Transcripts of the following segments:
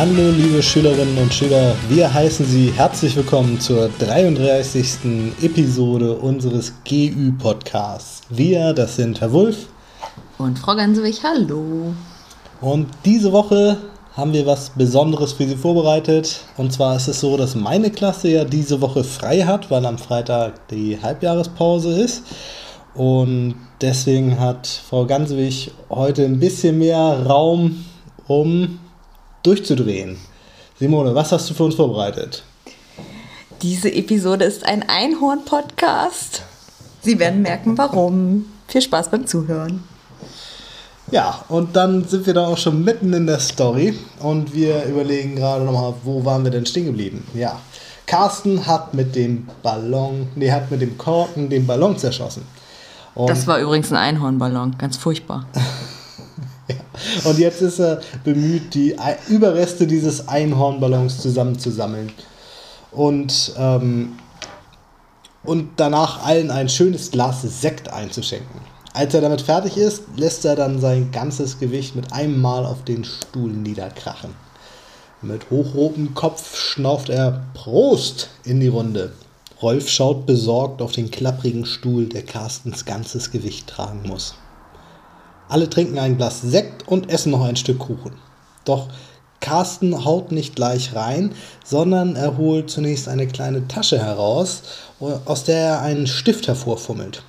Hallo liebe Schülerinnen und Schüler, wir heißen Sie herzlich willkommen zur 33. Episode unseres GÜ-Podcasts. Wir, das sind Herr Wulff und Frau Gansewig, hallo. Und diese Woche haben wir was Besonderes für Sie vorbereitet. Und zwar ist es so, dass meine Klasse ja diese Woche frei hat, weil am Freitag die Halbjahrespause ist. Und deswegen hat Frau Gansewig heute ein bisschen mehr Raum, um durchzudrehen. Simone, was hast du für uns vorbereitet? Diese Episode ist ein Einhorn-Podcast. Sie werden merken, warum. Viel Spaß beim Zuhören. Ja, und dann sind wir da auch schon mitten in der Story und wir überlegen gerade nochmal, wo waren wir denn stehen geblieben? Ja, Carsten hat mit dem Ballon, nee, hat mit dem Korken den Ballon zerschossen. Und das war übrigens ein Einhornballon, ganz furchtbar. Und jetzt ist er bemüht, die Überreste dieses Einhornballons zusammenzusammeln. Und, ähm, und danach allen ein schönes Glas Sekt einzuschenken. Als er damit fertig ist, lässt er dann sein ganzes Gewicht mit einem Mal auf den Stuhl niederkrachen. Mit hochrotem Kopf schnauft er Prost in die Runde. Rolf schaut besorgt auf den klapprigen Stuhl, der Carstens ganzes Gewicht tragen muss. Alle trinken ein Glas Sekt und essen noch ein Stück Kuchen. Doch Carsten haut nicht gleich rein, sondern er holt zunächst eine kleine Tasche heraus, aus der er einen Stift hervorfummelt.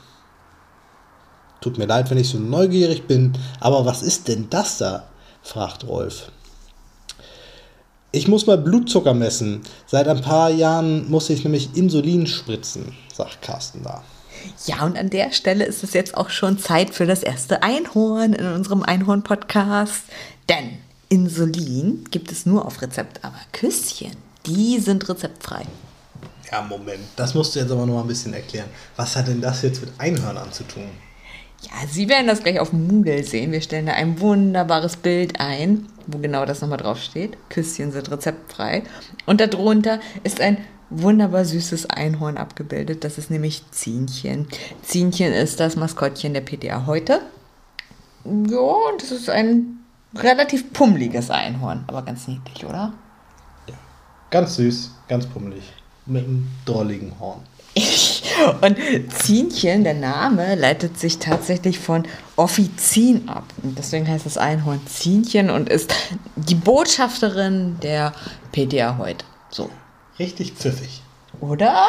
Tut mir leid, wenn ich so neugierig bin, aber was ist denn das da? fragt Rolf. Ich muss mal Blutzucker messen. Seit ein paar Jahren muss ich nämlich Insulin spritzen, sagt Carsten da. Ja, und an der Stelle ist es jetzt auch schon Zeit für das erste Einhorn in unserem Einhorn-Podcast. Denn Insulin gibt es nur auf Rezept, aber Küsschen, die sind rezeptfrei. Ja, Moment, das musst du jetzt aber noch mal ein bisschen erklären. Was hat denn das jetzt mit Einhörnern zu tun? Ja, Sie werden das gleich auf Moodle sehen. Wir stellen da ein wunderbares Bild ein, wo genau das nochmal draufsteht. Küsschen sind rezeptfrei. Und darunter ist ein wunderbar süßes Einhorn abgebildet. Das ist nämlich Zienchen. Zienchen ist das Maskottchen der PTA heute. Ja, und das ist ein relativ pummeliges Einhorn, aber ganz niedlich, oder? Ja, ganz süß, ganz pummelig. Mit einem drolligen Horn. Und Zienchen, der Name, leitet sich tatsächlich von Offizin ab. Und deswegen heißt das Einhorn Zienchen und ist die Botschafterin der PDA heute. So. Richtig pfiffig. Oder?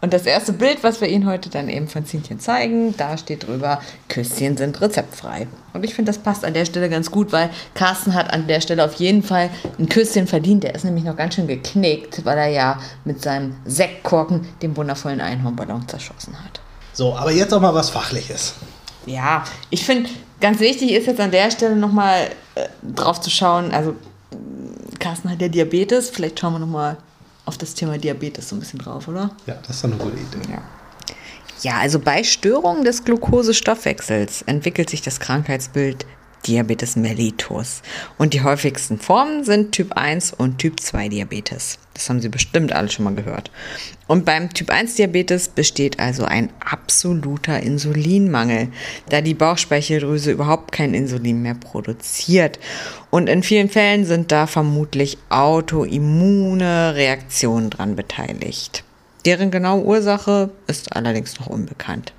Und das erste Bild, was wir Ihnen heute dann eben von Zienchen zeigen, da steht drüber, Küsschen sind rezeptfrei. Und ich finde, das passt an der Stelle ganz gut, weil Carsten hat an der Stelle auf jeden Fall ein Küsschen verdient. Der ist nämlich noch ganz schön geknickt, weil er ja mit seinem Sektkorken den wundervollen Einhornballon zerschossen hat. So, aber jetzt auch mal was Fachliches. Ja, ich finde, ganz wichtig ist jetzt an der Stelle nochmal äh, drauf zu schauen, also Carsten hat ja Diabetes, vielleicht schauen wir nochmal auf das Thema Diabetes so ein bisschen drauf, oder? Ja, das ist eine gute Idee. Ja. Ja, also bei Störungen des Glukosestoffwechsels entwickelt sich das Krankheitsbild Diabetes mellitus. Und die häufigsten Formen sind Typ 1 und Typ 2 Diabetes. Das haben Sie bestimmt alle schon mal gehört. Und beim Typ 1 Diabetes besteht also ein absoluter Insulinmangel, da die Bauchspeicheldrüse überhaupt kein Insulin mehr produziert. Und in vielen Fällen sind da vermutlich autoimmune Reaktionen dran beteiligt. Deren genaue Ursache ist allerdings noch unbekannt.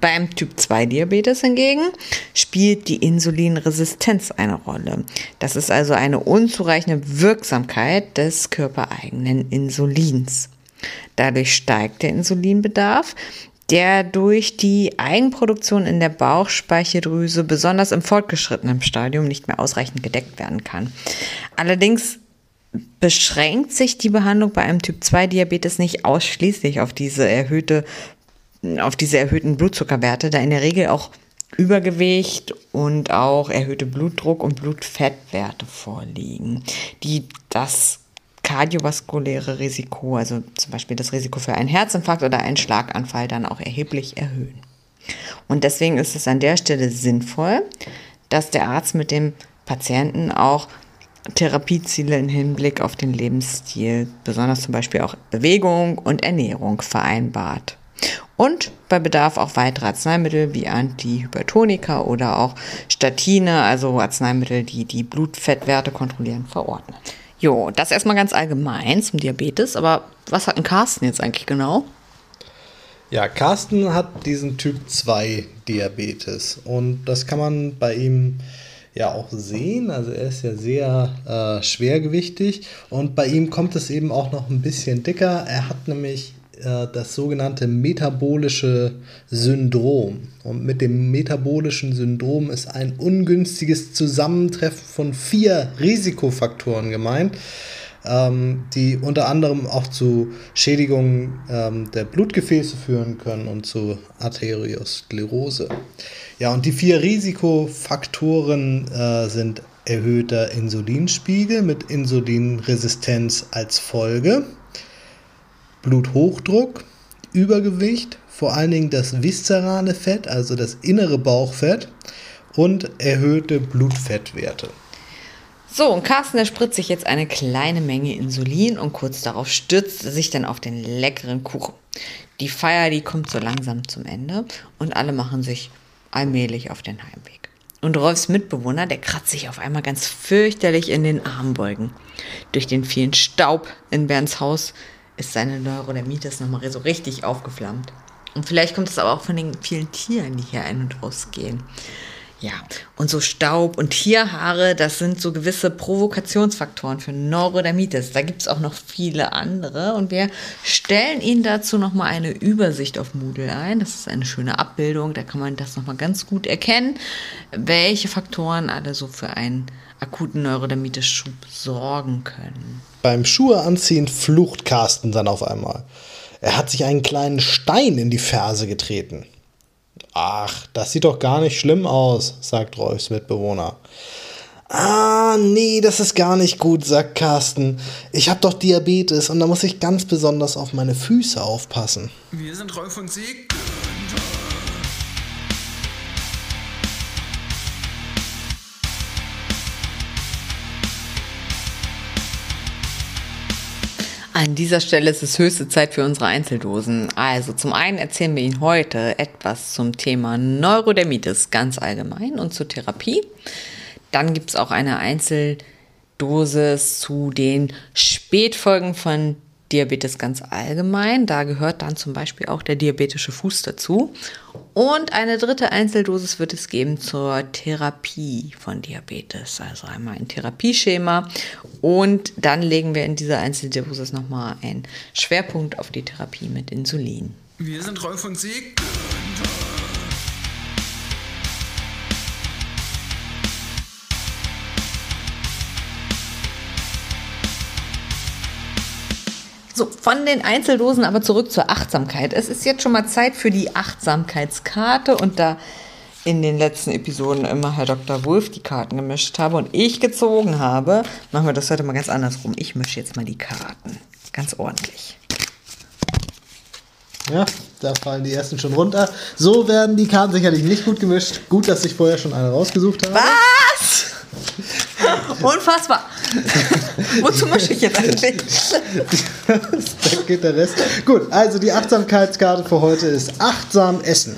Beim Typ 2 Diabetes hingegen spielt die Insulinresistenz eine Rolle. Das ist also eine unzureichende Wirksamkeit des körpereigenen Insulins. Dadurch steigt der Insulinbedarf, der durch die Eigenproduktion in der Bauchspeicheldrüse besonders im fortgeschrittenen Stadium nicht mehr ausreichend gedeckt werden kann. Allerdings beschränkt sich die Behandlung bei einem Typ 2 Diabetes nicht ausschließlich auf diese erhöhte auf diese erhöhten Blutzuckerwerte, da in der Regel auch Übergewicht und auch erhöhte Blutdruck und Blutfettwerte vorliegen, die das kardiovaskuläre Risiko, also zum Beispiel das Risiko für einen Herzinfarkt oder einen Schlaganfall, dann auch erheblich erhöhen. Und deswegen ist es an der Stelle sinnvoll, dass der Arzt mit dem Patienten auch Therapieziele im Hinblick auf den Lebensstil, besonders zum Beispiel auch Bewegung und Ernährung vereinbart. Und bei Bedarf auch weitere Arzneimittel wie Antihypertonika oder auch Statine, also Arzneimittel, die die Blutfettwerte kontrollieren, verordnen. Jo, das erstmal ganz allgemein zum Diabetes, aber was hat ein Carsten jetzt eigentlich genau? Ja, Carsten hat diesen Typ 2 Diabetes und das kann man bei ihm ja auch sehen. Also er ist ja sehr äh, schwergewichtig und bei ihm kommt es eben auch noch ein bisschen dicker. Er hat nämlich das sogenannte metabolische Syndrom. Und mit dem metabolischen Syndrom ist ein ungünstiges Zusammentreffen von vier Risikofaktoren gemeint, ähm, die unter anderem auch zu Schädigungen ähm, der Blutgefäße führen können und zu Arteriosklerose. Ja, und die vier Risikofaktoren äh, sind erhöhter Insulinspiegel mit Insulinresistenz als Folge, Bluthochdruck, Übergewicht, vor allen Dingen das viszerale Fett, also das innere Bauchfett und erhöhte Blutfettwerte. So, und Carsten, der spritzt sich jetzt eine kleine Menge Insulin und kurz darauf stürzt er sich dann auf den leckeren Kuchen. Die Feier, die kommt so langsam zum Ende und alle machen sich allmählich auf den Heimweg. Und Rolfs Mitbewohner, der kratzt sich auf einmal ganz fürchterlich in den Armbeugen. Durch den vielen Staub in Bernds Haus ist seine Neurodermitis nochmal so richtig aufgeflammt. Und vielleicht kommt es aber auch von den vielen Tieren, die hier ein- und ausgehen. Ja, und so Staub und Tierhaare, das sind so gewisse Provokationsfaktoren für Neurodermitis. Da gibt es auch noch viele andere und wir stellen Ihnen dazu nochmal eine Übersicht auf Moodle ein. Das ist eine schöne Abbildung, da kann man das nochmal ganz gut erkennen, welche Faktoren alle so für einen akuten Neurodermitis-Schub sorgen können. Beim Schuhe anziehen flucht Carsten dann auf einmal. Er hat sich einen kleinen Stein in die Ferse getreten. Ach, das sieht doch gar nicht schlimm aus, sagt Rolfs Mitbewohner. Ah, nee, das ist gar nicht gut, sagt Carsten. Ich habe doch Diabetes und da muss ich ganz besonders auf meine Füße aufpassen. Wir sind Rolf und Sieg. An dieser Stelle ist es höchste Zeit für unsere Einzeldosen. Also zum einen erzählen wir Ihnen heute etwas zum Thema Neurodermitis ganz allgemein und zur Therapie. Dann gibt es auch eine Einzeldosis zu den Spätfolgen von Diabetes ganz allgemein. Da gehört dann zum Beispiel auch der diabetische Fuß dazu. Und eine dritte Einzeldosis wird es geben zur Therapie von Diabetes. Also einmal ein Therapieschema. Und dann legen wir in dieser Einzeldosis nochmal einen Schwerpunkt auf die Therapie mit Insulin. Wir sind Rolf und Sieg. So, von den Einzeldosen aber zurück zur Achtsamkeit. Es ist jetzt schon mal Zeit für die Achtsamkeitskarte und da in den letzten Episoden immer Herr Dr. Wolf die Karten gemischt habe und ich gezogen habe, machen wir das heute mal ganz andersrum. Ich mische jetzt mal die Karten. Ganz ordentlich. Ja, da fallen die ersten schon runter. So werden die Karten sicherlich nicht gut gemischt. Gut, dass ich vorher schon eine rausgesucht habe. Was? Unfassbar. Wozu mische ich jetzt eigentlich? da geht der Rest. Gut, also die Achtsamkeitskarte für heute ist achtsam essen.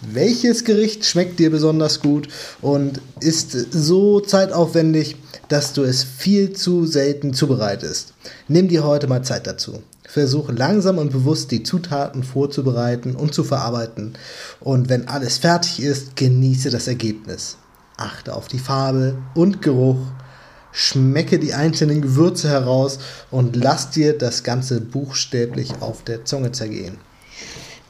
Welches Gericht schmeckt dir besonders gut und ist so zeitaufwendig, dass du es viel zu selten zubereitest? Nimm dir heute mal Zeit dazu. Versuche langsam und bewusst die Zutaten vorzubereiten und zu verarbeiten. Und wenn alles fertig ist, genieße das Ergebnis. Achte auf die Farbe und Geruch. Schmecke die einzelnen Gewürze heraus und lass dir das Ganze buchstäblich auf der Zunge zergehen.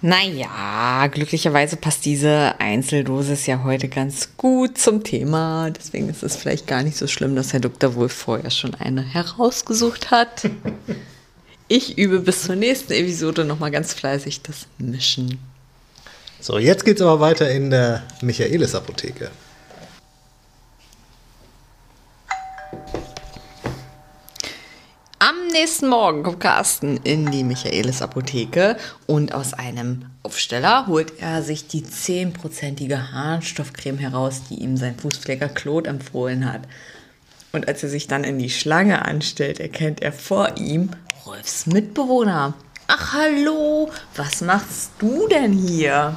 Naja, glücklicherweise passt diese Einzeldosis ja heute ganz gut zum Thema. Deswegen ist es vielleicht gar nicht so schlimm, dass Herr Dr. Wolf vorher schon eine herausgesucht hat. Ich übe bis zur nächsten Episode nochmal ganz fleißig das Mischen. So, jetzt geht's aber weiter in der Michaelis Apotheke. Am nächsten Morgen kommt Carsten in die Michaelis Apotheke und aus einem Aufsteller holt er sich die 10%ige Harnstoffcreme heraus, die ihm sein Fußpfleger Claude empfohlen hat. Und als er sich dann in die Schlange anstellt, erkennt er vor ihm Rolfs Mitbewohner. Ach hallo, was machst du denn hier?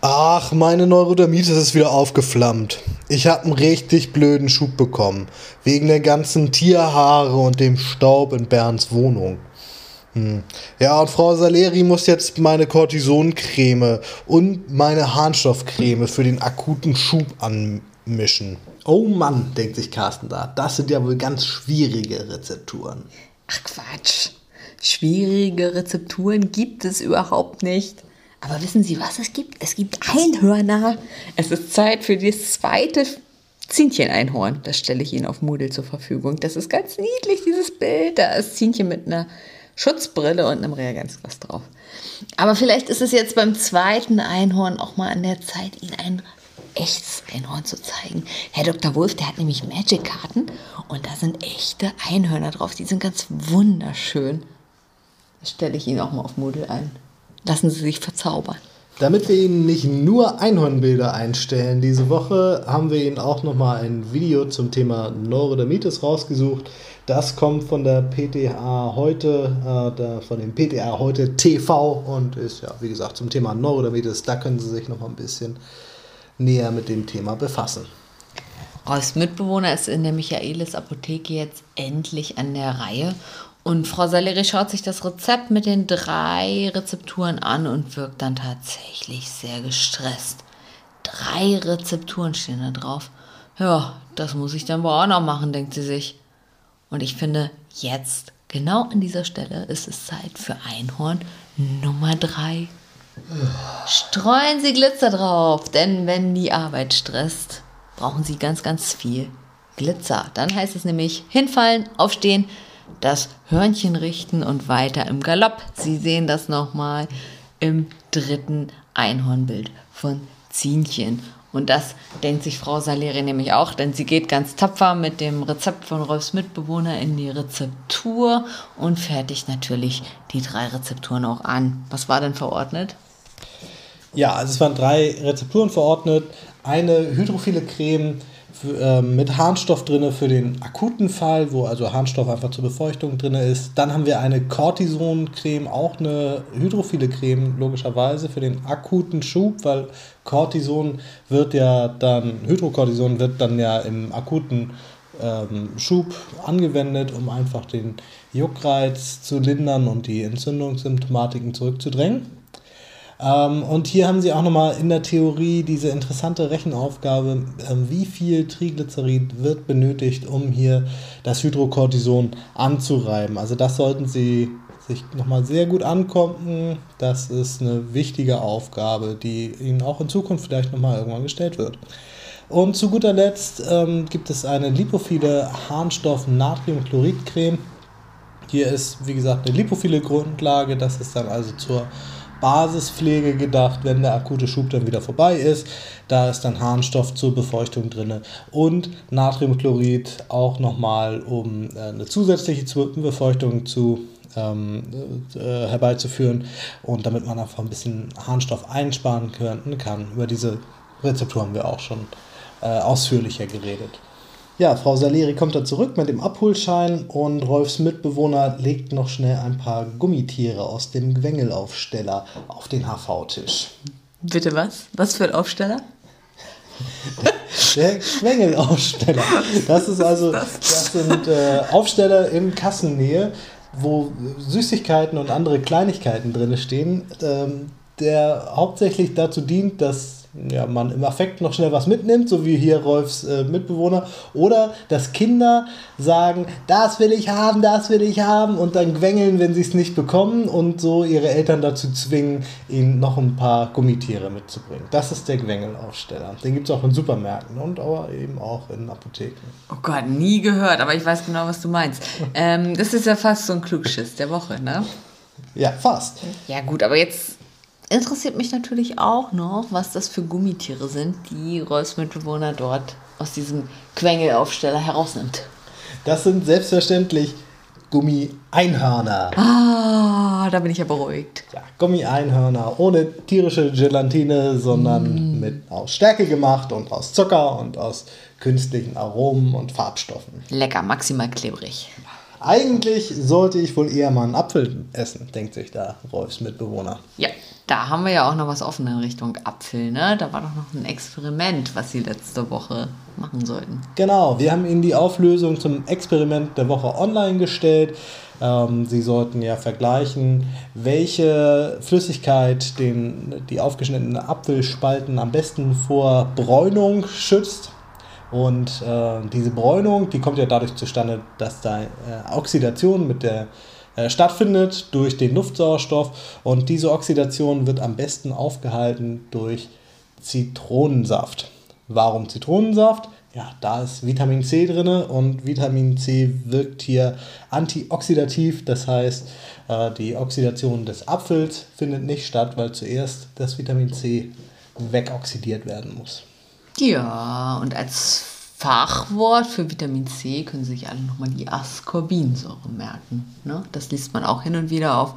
Ach, meine Neurodermitis ist wieder aufgeflammt. Ich habe einen richtig blöden Schub bekommen. Wegen der ganzen Tierhaare und dem Staub in Bernds Wohnung. Hm. Ja, und Frau Saleri muss jetzt meine Cortisoncreme und meine Harnstoffcreme für den akuten Schub anmischen. Oh Mann, denkt sich Carsten da. Das sind ja wohl ganz schwierige Rezepturen. Ach Quatsch. Schwierige Rezepturen gibt es überhaupt nicht. Aber wissen Sie, was es gibt? Es gibt Einhörner. Es ist Zeit für das zweite Ziehnchen-Einhorn. Das stelle ich Ihnen auf Moodle zur Verfügung. Das ist ganz niedlich, dieses Bild. Da ist Ziehnchen mit einer Schutzbrille und einem Reagenzglas drauf. Aber vielleicht ist es jetzt beim zweiten Einhorn auch mal an der Zeit, Ihnen ein echtes Einhorn zu zeigen. Herr Dr. Wolf, der hat nämlich Magic-Karten und da sind echte Einhörner drauf. Die sind ganz wunderschön. Das stelle ich Ihnen auch mal auf Moodle ein. Lassen Sie sich verzaubern. Damit wir Ihnen nicht nur Einhornbilder einstellen, diese Woche haben wir Ihnen auch nochmal ein Video zum Thema Neurodermitis rausgesucht. Das kommt von der PTA heute, äh, von dem PTA heute TV und ist ja, wie gesagt, zum Thema Neurodermitis. Da können Sie sich nochmal ein bisschen näher mit dem Thema befassen. Als Mitbewohner ist in der Michaelis Apotheke jetzt endlich an der Reihe und Frau Saleri schaut sich das Rezept mit den drei Rezepturen an und wirkt dann tatsächlich sehr gestresst. Drei Rezepturen stehen da drauf. Ja, das muss ich dann wohl auch noch machen, denkt sie sich. Und ich finde, jetzt, genau an dieser Stelle, ist es Zeit für Einhorn Nummer drei. Streuen Sie Glitzer drauf, denn wenn die Arbeit stresst, brauchen Sie ganz, ganz viel Glitzer. Dann heißt es nämlich hinfallen, aufstehen, das Hörnchen richten und weiter im Galopp. Sie sehen das nochmal im dritten Einhornbild von Zienchen. Und das denkt sich Frau Saleri nämlich auch, denn sie geht ganz tapfer mit dem Rezept von Rolfs Mitbewohner in die Rezeptur und fertigt natürlich die drei Rezepturen auch an. Was war denn verordnet? Ja, also es waren drei Rezepturen verordnet. Eine hydrophile Creme für, äh, mit Harnstoff drin für den akuten Fall, wo also Harnstoff einfach zur Befeuchtung drin ist. Dann haben wir eine Cortison-Creme, auch eine hydrophile Creme, logischerweise für den akuten Schub, weil Cortison wird ja dann, Hydrocortison wird dann ja im akuten ähm, Schub angewendet, um einfach den Juckreiz zu lindern und die Entzündungssymptomatiken zurückzudrängen. Ähm, und hier haben sie auch nochmal in der Theorie diese interessante Rechenaufgabe, ähm, wie viel Triglycerid wird benötigt, um hier das Hydrocortison anzureiben. Also das sollten sie sich nochmal sehr gut angucken. Das ist eine wichtige Aufgabe, die Ihnen auch in Zukunft vielleicht nochmal irgendwann gestellt wird. Und zu guter Letzt ähm, gibt es eine lipophile Harnstoff-Natriumchlorid-Creme. Hier ist, wie gesagt, eine lipophile Grundlage. Das ist dann also zur Basispflege gedacht, wenn der akute Schub dann wieder vorbei ist. Da ist dann Harnstoff zur Befeuchtung drin und Natriumchlorid auch nochmal, um äh, eine zusätzliche Befeuchtung zu ähm, äh, herbeizuführen und damit man einfach ein bisschen Harnstoff einsparen können, kann. Über diese Rezeptur haben wir auch schon äh, ausführlicher geredet. Ja, Frau Saleri kommt da zurück mit dem Abholschein und Rolfs Mitbewohner legt noch schnell ein paar Gummitiere aus dem Gwengelaufsteller auf den HV-Tisch. Bitte was? Was für ein Aufsteller? Der Gwengelaufsteller. Das ist also, das sind äh, Aufsteller in Kassennähe, wo Süßigkeiten und andere Kleinigkeiten drin stehen, ähm, der hauptsächlich dazu dient, dass ja, man im Affekt noch schnell was mitnimmt, so wie hier Rolfs äh, Mitbewohner, oder dass Kinder sagen, das will ich haben, das will ich haben und dann quengeln, wenn sie es nicht bekommen und so ihre Eltern dazu zwingen, ihnen noch ein paar Gummitiere mitzubringen. Das ist der Quengelaufsteller. Den gibt es auch in Supermärkten und aber eben auch in Apotheken. Oh Gott, nie gehört, aber ich weiß genau, was du meinst. ähm, das ist ja fast so ein Klugschiss der Woche, ne? Ja, fast. Ja gut, aber jetzt interessiert mich natürlich auch noch, was das für Gummitiere sind, die Rolfs Mitbewohner dort aus diesem Quengelaufsteller herausnimmt. Das sind selbstverständlich Gummi-Einhörner. Ah, da bin ich ja beruhigt. Ja, Gummi-Einhörner ohne tierische Gelatine, sondern mm. mit aus Stärke gemacht und aus Zucker und aus künstlichen Aromen und Farbstoffen. Lecker, maximal klebrig. Eigentlich sollte ich wohl eher mal einen Apfel essen, denkt sich da Rolfs Mitbewohner. Ja, Da haben wir ja auch noch was offen in Richtung Apfel, ne? Da war doch noch ein Experiment, was Sie letzte Woche machen sollten. Genau, wir haben Ihnen die Auflösung zum Experiment der Woche online gestellt. Ähm, Sie sollten ja vergleichen, welche Flüssigkeit den, die aufgeschnittenen Apfelspalten am besten vor Bräunung schützt. Und äh, diese Bräunung, die kommt ja dadurch zustande, dass da äh, Oxidation mit der äh, stattfindet durch den Luftsauerstoff und diese Oxidation wird am besten aufgehalten durch Zitronensaft. Warum Zitronensaft? Ja, da ist Vitamin C drin und Vitamin C wirkt hier antioxidativ, das heißt, äh, die Oxidation des Apfels findet nicht statt, weil zuerst das Vitamin C wegoxidiert werden muss. Ja, und als Fachwort für Vitamin C können Sie sich alle nochmal die Ascorbinsäure merken. Ne? Das liest man auch hin und wieder auf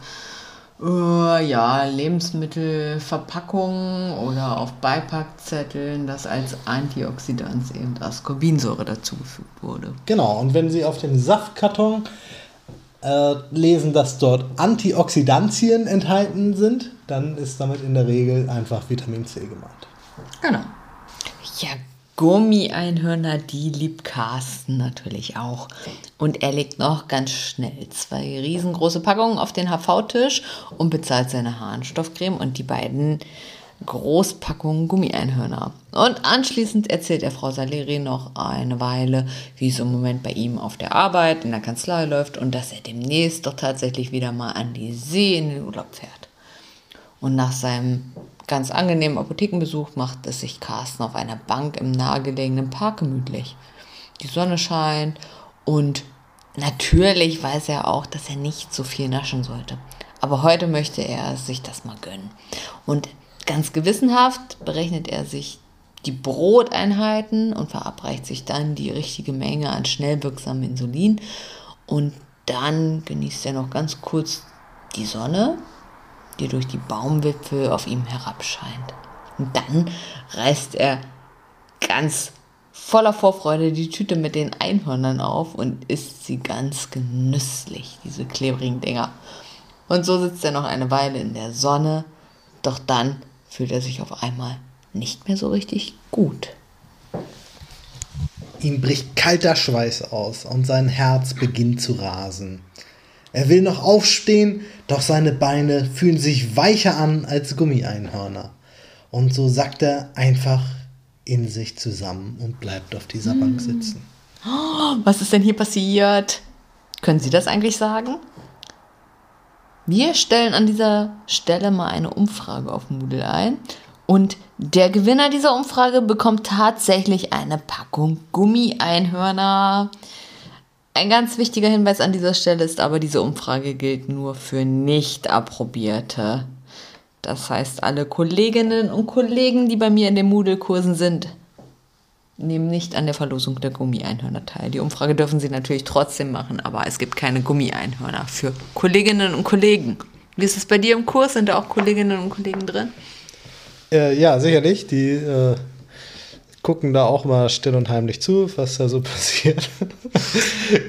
uh, ja, Lebensmittelverpackungen oder auf Beipackzetteln, dass als Antioxidant eben Ascorbinsäure dazugefügt wurde. Genau, und wenn Sie auf dem Saftkarton äh, lesen, dass dort Antioxidantien enthalten sind, dann ist damit in der Regel einfach Vitamin C gemeint. Genau. Ja, Gummi-Einhörner, die liebt Carsten natürlich auch. Und er legt noch ganz schnell zwei riesengroße Packungen auf den HV-Tisch und bezahlt seine Harnstoffcreme und die beiden Großpackungen Gummi-Einhörner. Und anschließend erzählt er Frau Saleri noch eine Weile, wie es im Moment bei ihm auf der Arbeit in der Kanzlei läuft und dass er demnächst doch tatsächlich wieder mal an die See in den Urlaub fährt. Und nach seinem ganz angenehmen Apothekenbesuch macht es sich Carsten auf einer Bank im nahegelegenen Park gemütlich. Die Sonne scheint und natürlich weiß er auch, dass er nicht so viel naschen sollte. Aber heute möchte er sich das mal gönnen. Und ganz gewissenhaft berechnet er sich die Broteinheiten und verabreicht sich dann die richtige Menge an schnell wirksamem Insulin. Und dann genießt er noch ganz kurz die Sonne die durch die Baumwipfel auf ihm herabscheint. Und dann reißt er ganz voller Vorfreude die Tüte mit den Einhörnern auf und isst sie ganz genüsslich, diese klebrigen Dinger. Und so sitzt er noch eine Weile in der Sonne, doch dann fühlt er sich auf einmal nicht mehr so richtig gut. Ihm bricht kalter Schweiß aus und sein Herz beginnt zu rasen. Er will noch aufstehen, doch seine Beine fühlen sich weicher an als Gummieinhörner. Und so sackt er einfach in sich zusammen und bleibt auf dieser Bank hm. sitzen. was ist denn hier passiert? Können Sie das eigentlich sagen? Wir stellen an dieser Stelle mal eine Umfrage auf Moodle ein und der Gewinner dieser Umfrage bekommt tatsächlich eine Packung Gummieinhörner. Ein ganz wichtiger Hinweis an dieser Stelle ist aber, diese Umfrage gilt nur für Nicht-Approbierte. Das heißt, alle Kolleginnen und Kollegen, die bei mir in den Moodle-Kursen sind, nehmen nicht an der Verlosung der Gummieinhörner teil. Die Umfrage dürfen sie natürlich trotzdem machen, aber es gibt keine Gummieinhörner für Kolleginnen und Kollegen. Wie ist es bei dir im Kurs? Sind da auch Kolleginnen und Kollegen drin? Äh, ja, sicherlich. Die äh, gucken da auch mal still und heimlich zu, was da so passiert.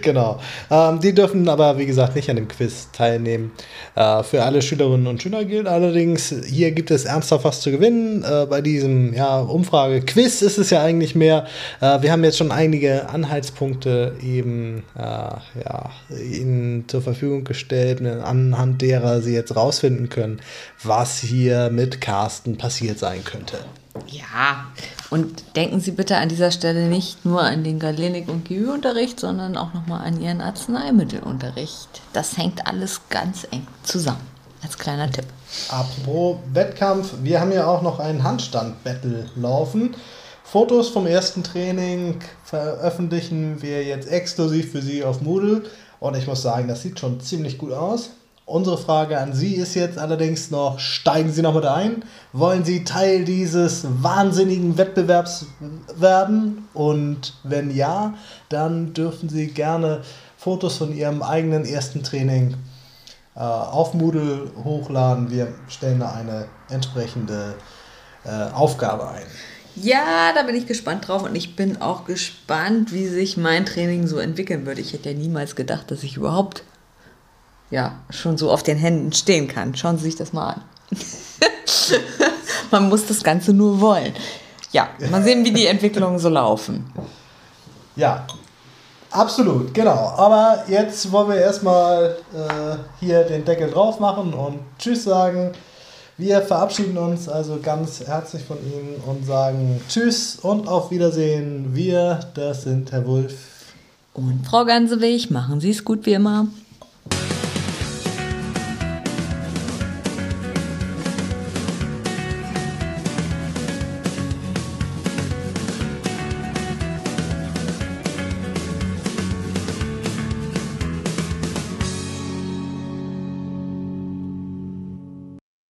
genau. Ähm, die dürfen aber, wie gesagt, nicht an dem Quiz teilnehmen. Äh, für alle Schülerinnen und Schüler gilt allerdings, hier gibt es ernsthaft was zu gewinnen. Äh, bei diesem ja, Umfrage-Quiz ist es ja eigentlich mehr. Äh, wir haben jetzt schon einige Anhaltspunkte eben äh, ja, Ihnen zur Verfügung gestellt, anhand derer Sie jetzt rausfinden können, was hier mit Carsten passiert sein könnte. Ja, und denken Sie bitte an dieser Stelle nicht nur an den Galenik- und GÜ-Unterricht, sondern auch nochmal an Ihren Arzneimittelunterricht. Das hängt alles ganz eng zusammen. Als kleiner Tipp. Apropos Wettkampf, wir haben ja auch noch einen Handstand-Battle laufen. Fotos vom ersten Training veröffentlichen wir jetzt exklusiv für Sie auf Moodle. Und ich muss sagen, das sieht schon ziemlich gut aus. Unsere Frage an Sie ist jetzt allerdings noch, steigen Sie noch mit ein? Wollen Sie Teil dieses wahnsinnigen Wettbewerbs werden? Und wenn ja, dann dürfen Sie gerne Fotos von Ihrem eigenen ersten Training äh, auf Moodle hochladen. Wir stellen da eine entsprechende äh, Aufgabe ein. Ja, da bin ich gespannt drauf und ich bin auch gespannt, wie sich mein Training so entwickeln würde. Ich hätte ja niemals gedacht, dass ich überhaupt ja, schon so auf den Händen stehen kann. Schauen Sie sich das mal an. Man muss das Ganze nur wollen. Ja, mal sehen, wie die Entwicklungen so laufen. Ja, absolut, genau. Aber jetzt wollen wir erstmal äh, hier den Deckel drauf machen und Tschüss sagen. Wir verabschieden uns also ganz herzlich von Ihnen und sagen Tschüss und auf Wiedersehen. Wir, das sind Herr Wulff. Und Frau Gansewig, machen Sie es gut wie immer.